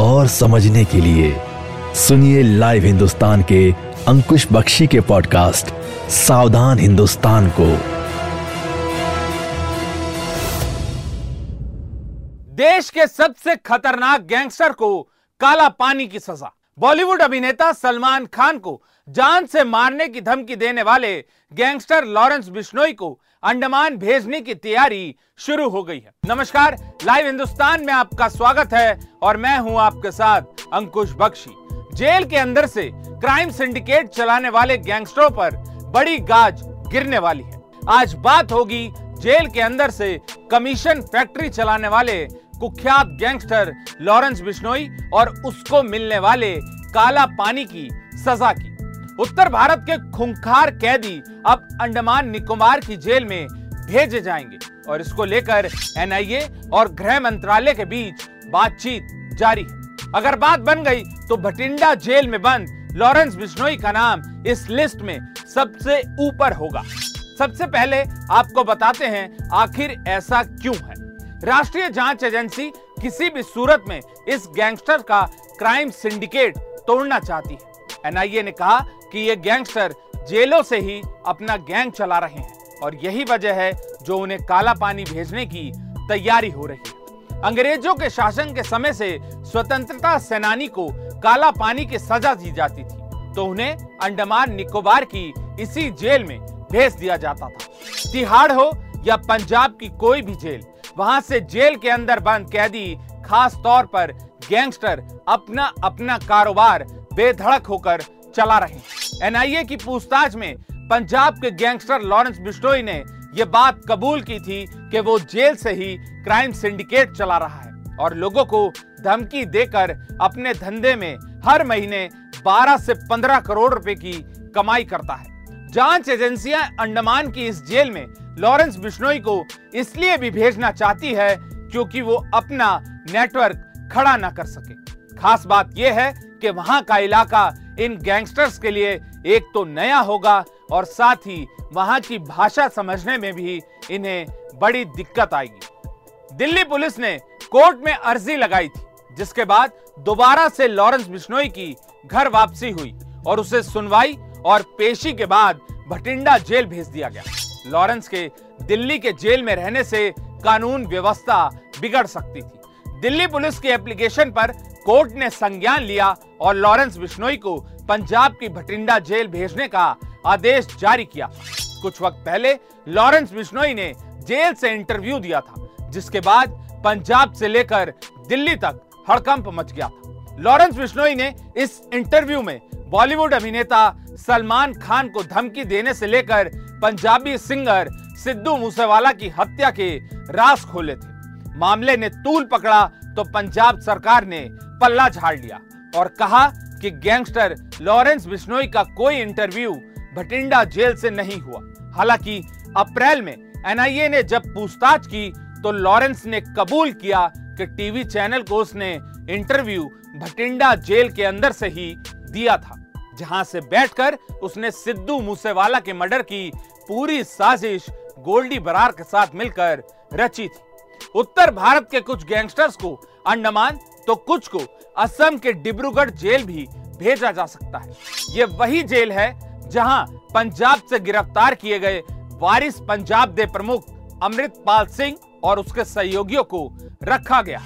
और समझने के लिए सुनिए लाइव हिंदुस्तान के अंकुश बख्शी के पॉडकास्ट सावधान हिंदुस्तान को। देश के सबसे खतरनाक गैंगस्टर को काला पानी की सजा, बॉलीवुड अभिनेता सलमान खान को जान से मारने की धमकी देने वाले गैंगस्टर लॉरेंस बिश्नोई को अंडमान भेजने की तैयारी शुरू हो गई है। नमस्कार, लाइव हिंदुस्तान में आपका स्वागत है और मैं हूँ आपके साथ अंकुश बख्शी। जेल के अंदर से क्राइम सिंडिकेट चलाने वाले गैंगस्टरों पर बड़ी गाज गिरने वाली है। आज बात होगी जेल के अंदर से कमीशन फैक्ट्री चलाने वाले कुख्यात गैंगस्टर लॉरेंस बिश्नोई और उसको मिलने वाले काला पानी की सजा की। उत्तर भारत के खुंखार कैदी अब अंडमान निकोबार की जेल में भेजे जाएँगे और इसको लेकर एनआईए और गृह मंत्रालय के बीच बातचीत जारी है। अगर बात बन गई तो भटिंडा जेल में बंद लॉरेंस बिश्नोई का नाम इस लिस्ट में सबसे ऊपर होगा। सबसे पहले आपको बताते हैं आखिर ऐसा क्यों है। राष्ट्रीय जाँच एजेंसी किसी भी सूरत में इस गैंगस्टर का क्राइम सिंडिकेट तोड़ना चाहती है। एनआईए ने कहा कि ये गैंगस्टर जेलों से ही अपना गैंग चला रहे हैं और यही वजह है जो उन्हें काला पानी भेजने की तैयारी हो रही है। अंग्रेज़ों के शासन के समय से स्वतंत्रता सेनानी को काला पानी की सजा दी जाती थी तो उन्हें अंडमान निकोबार की इसी जेल में भेज दिया जाता था। तिहाड़ हो या पंजाब की कोई भी जेल, वहाँ से जेल के अंदर बंद कैदी खास तौर पर गैंगस्टर अपना अपना कारोबार बेधड़क होकर चला रहे हैं। एनआईए की पूछताछ में पंजाब के गैंगस्टर लॉरेंस बिस्टोई ने यह बात कबूल की थी कि वो जेल से ही क्राइम सिंडिकेट चला रहा है और लोगों को धमकी देकर अपने धंधे में हर महीने 12 से 15 करोड़ रुपए की कमाई करता है। जाँच एजेंसियाँ अंडमान की इस जेल में लॉरेंस बिश्नोई को इसलिए भी भेजना चाहती है क्योंकि वो अपना नेटवर्क खड़ा न कर सके। खास बात यह है कि वहाँ का इलाका इन गैंगस्टर्स के लिए एक तो नया होगा और साथ ही वहाँ की भाषा समझने में भी इन्हें बड़ी दिक्कत आएगी। दिल्ली पुलिस ने कोर्ट में अर्जी लगाई थी, जिसके बाद दोबारा से लॉरेंस बिश्नोई की घर वापसी हुई और उसे सुनवाई और पेशी के बाद भटिंडा जेल भेज दिया गया। लॉरेंस के दिल्ली के जेल में रहने से कानून व्यवस्था बिगड़ सकती थी। दिल्ली पुलिस की एप्लीकेशन पर कोर्ट ने संज्ञान लिया और लॉरेंस बिश्नोई को पंजाब की भटिंडा जेल भेजने का आदेश जारी किया। कुछ वक्त पहले लॉरेंस बिश्नोई ने जेल से इंटरव्यू दिया था, जिसके बाद पंजाब से लेकर दिल्ली तक हड़कंप मच गया था। लॉरेंस बिश्नोई ने इस इंटरव्यू में बॉलीवुड अभिनेता सलमान खान को धमकी देने से लेकर पंजाबी सिंगर सिद्धू मूसेवाला की हत्या के रास खोले थे। मामले ने तूल पकड़ा तो पंजाब सरकार ने पल्ला झाड़ लिया और कहा कि गैंगस्टर लॉरेंस बिश्नोई का कोई इंटरव्यू भटिंडा जेल से नहीं हुआ। हालाँकि अप्रैल में एनआईए ने जब पूछताछ की तो लॉरेंस ने कबूल किया कि टीवी चैनल को उसने इंटरव्यू भटिंडा जेल के अंदर से ही दिया था, जहाँ से बैठकर उसने सिद्धू मूसेवाला के मर्डर की पूरी साजिश गोल्डी बरार के साथ मिलकर रची थी। उत्तर भारत के कुछ गैंगस्टर्स को अंडमान तो कुछ को असम के डिब्रूगढ़ जेल भी भेजा जा सकता है। ये वही जेल है जहाँ पंजाब से गिरफ़्तार किए गए वारिस पंजाब दे प्रमुख अमृतपाल सिंह और उसके सहयोगियों को रखा गया।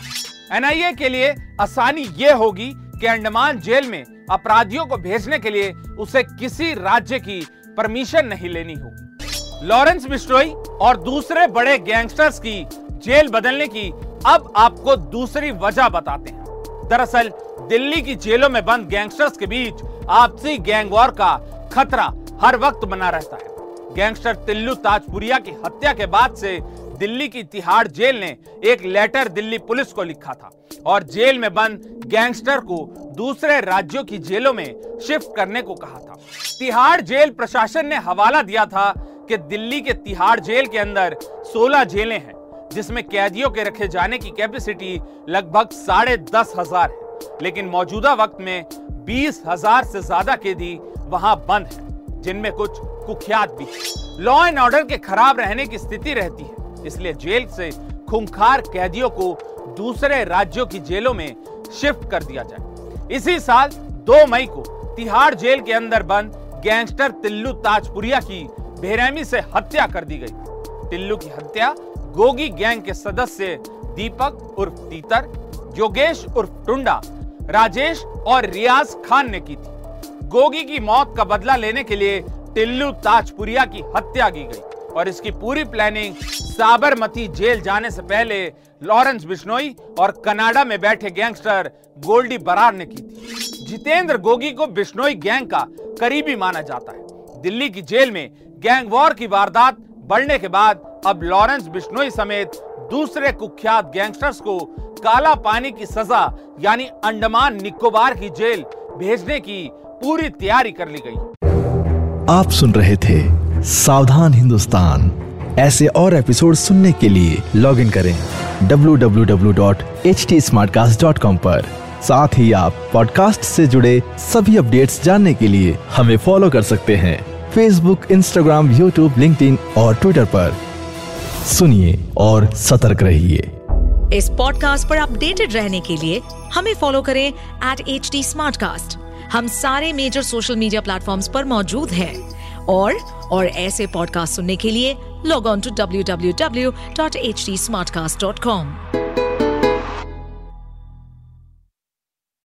एनआईए के लिए आसानी ये होगी कि अंडमान जेल में अपराधियों को भेजने के लिए उसे किसी राज्य की परमिशन नहीं लेनी होगी लॉरेंस बिस्टोई और दूसरे बड़े गैंगस्टर्स की जेल बदलने की अब आपको दूसरी वजह बताते हैं। दरअसल, दिल्ली की जेलों में बंद गैंगस्टर्स के बीच आपसी गैंग वॉर का खतरा हर वक्त बना रहता है। गैंगस्टर तिल्लू ताजपुरिया की हत्या के बाद से दिल्ली की तिहाड़ जेल ने एक लेटर दिल्ली पुलिस को लिखा था और जेल में बंद गैंगस्टर को दूसरे राज्यों की जेलों में शिफ्ट करने को कहा था। तिहाड़ जेल प्रशासन ने हवाला दिया था कि दिल्ली के तिहाड़ जेल के अंदर 16 जेलें हैं। जिसमें कैदियों के रखे जाने की कैपेसिटी लगभग साढ़े दस हज़ार है। लेकिन मौजूदा वक्त में बीस हज़ार से ज़्यादा कैदी वहाँ बंद है, जिनमें कुछ कुख्यात भी है। लॉ एंड ऑर्डर के खराब रहने की स्थिति रहती है, इसलिए जेल से खूंखार कैदियों को दूसरे राज्यों की जेलों में शिफ्ट कर दिया जाए। इसी साल 2 मई को तिहाड़ जेल के अंदर बंद गैंगस्टर तिल्लू ताजपुरिया की बेरहमी से हत्या कर दी गई। तिल्लू की हत्या गोगी गैंग के सदस्य दीपक उर्फ़ तीतर, योगेश उर्फ़ टुंडा, राजेश और रियाज खान ने की थी। गोगी की मौत का बदला लेने के लिए टिल्लू ताजपुरिया की हत्या की गई और इसकी पूरी प्लानिंग साबरमती जेल जाने से पहले लॉरेंस बिश्नोई और कनाडा में बैठे गैंगस्टर गोल्डी बरार ने की थी। जितेंद्र गोगी को बिश्नोई गैंग का करीबी माना जाता है। दिल्ली की जेल में गैंग वॉर की वारदात बढ़ने के बाद अब लॉरेंस बिश्नोई समेत दूसरे कुख्यात गैंगस्टर्स को काला पानी की सजा, यानी अंडमान निकोबार की जेल भेजने की पूरी तैयारी कर ली गई। आप सुन रहे थे सावधान हिंदुस्तान। ऐसे और एपिसोड सुनने के लिए लॉग इन करें www.htsmartcast.com पर। साथ ही आप पॉडकास्ट से जुड़े सभी अपडेट्स जानने के लिए हमें फॉलो कर सकते हैं। फेसबुक इंस्टाग्राम यूट्यूब लिंक्डइन और ट्विटर पर। सुनिए और सतर्क रहिए। इस पॉडकास्ट पर अपडेटेड रहने के लिए हमें फॉलो करें एट एच डी हम सारे मेजर सोशल मीडिया प्लेटफॉर्म पर मौजूद हैं और और ऐसे पॉडकास्ट सुनने के लिए log on to W W W dot H D smart cast dot com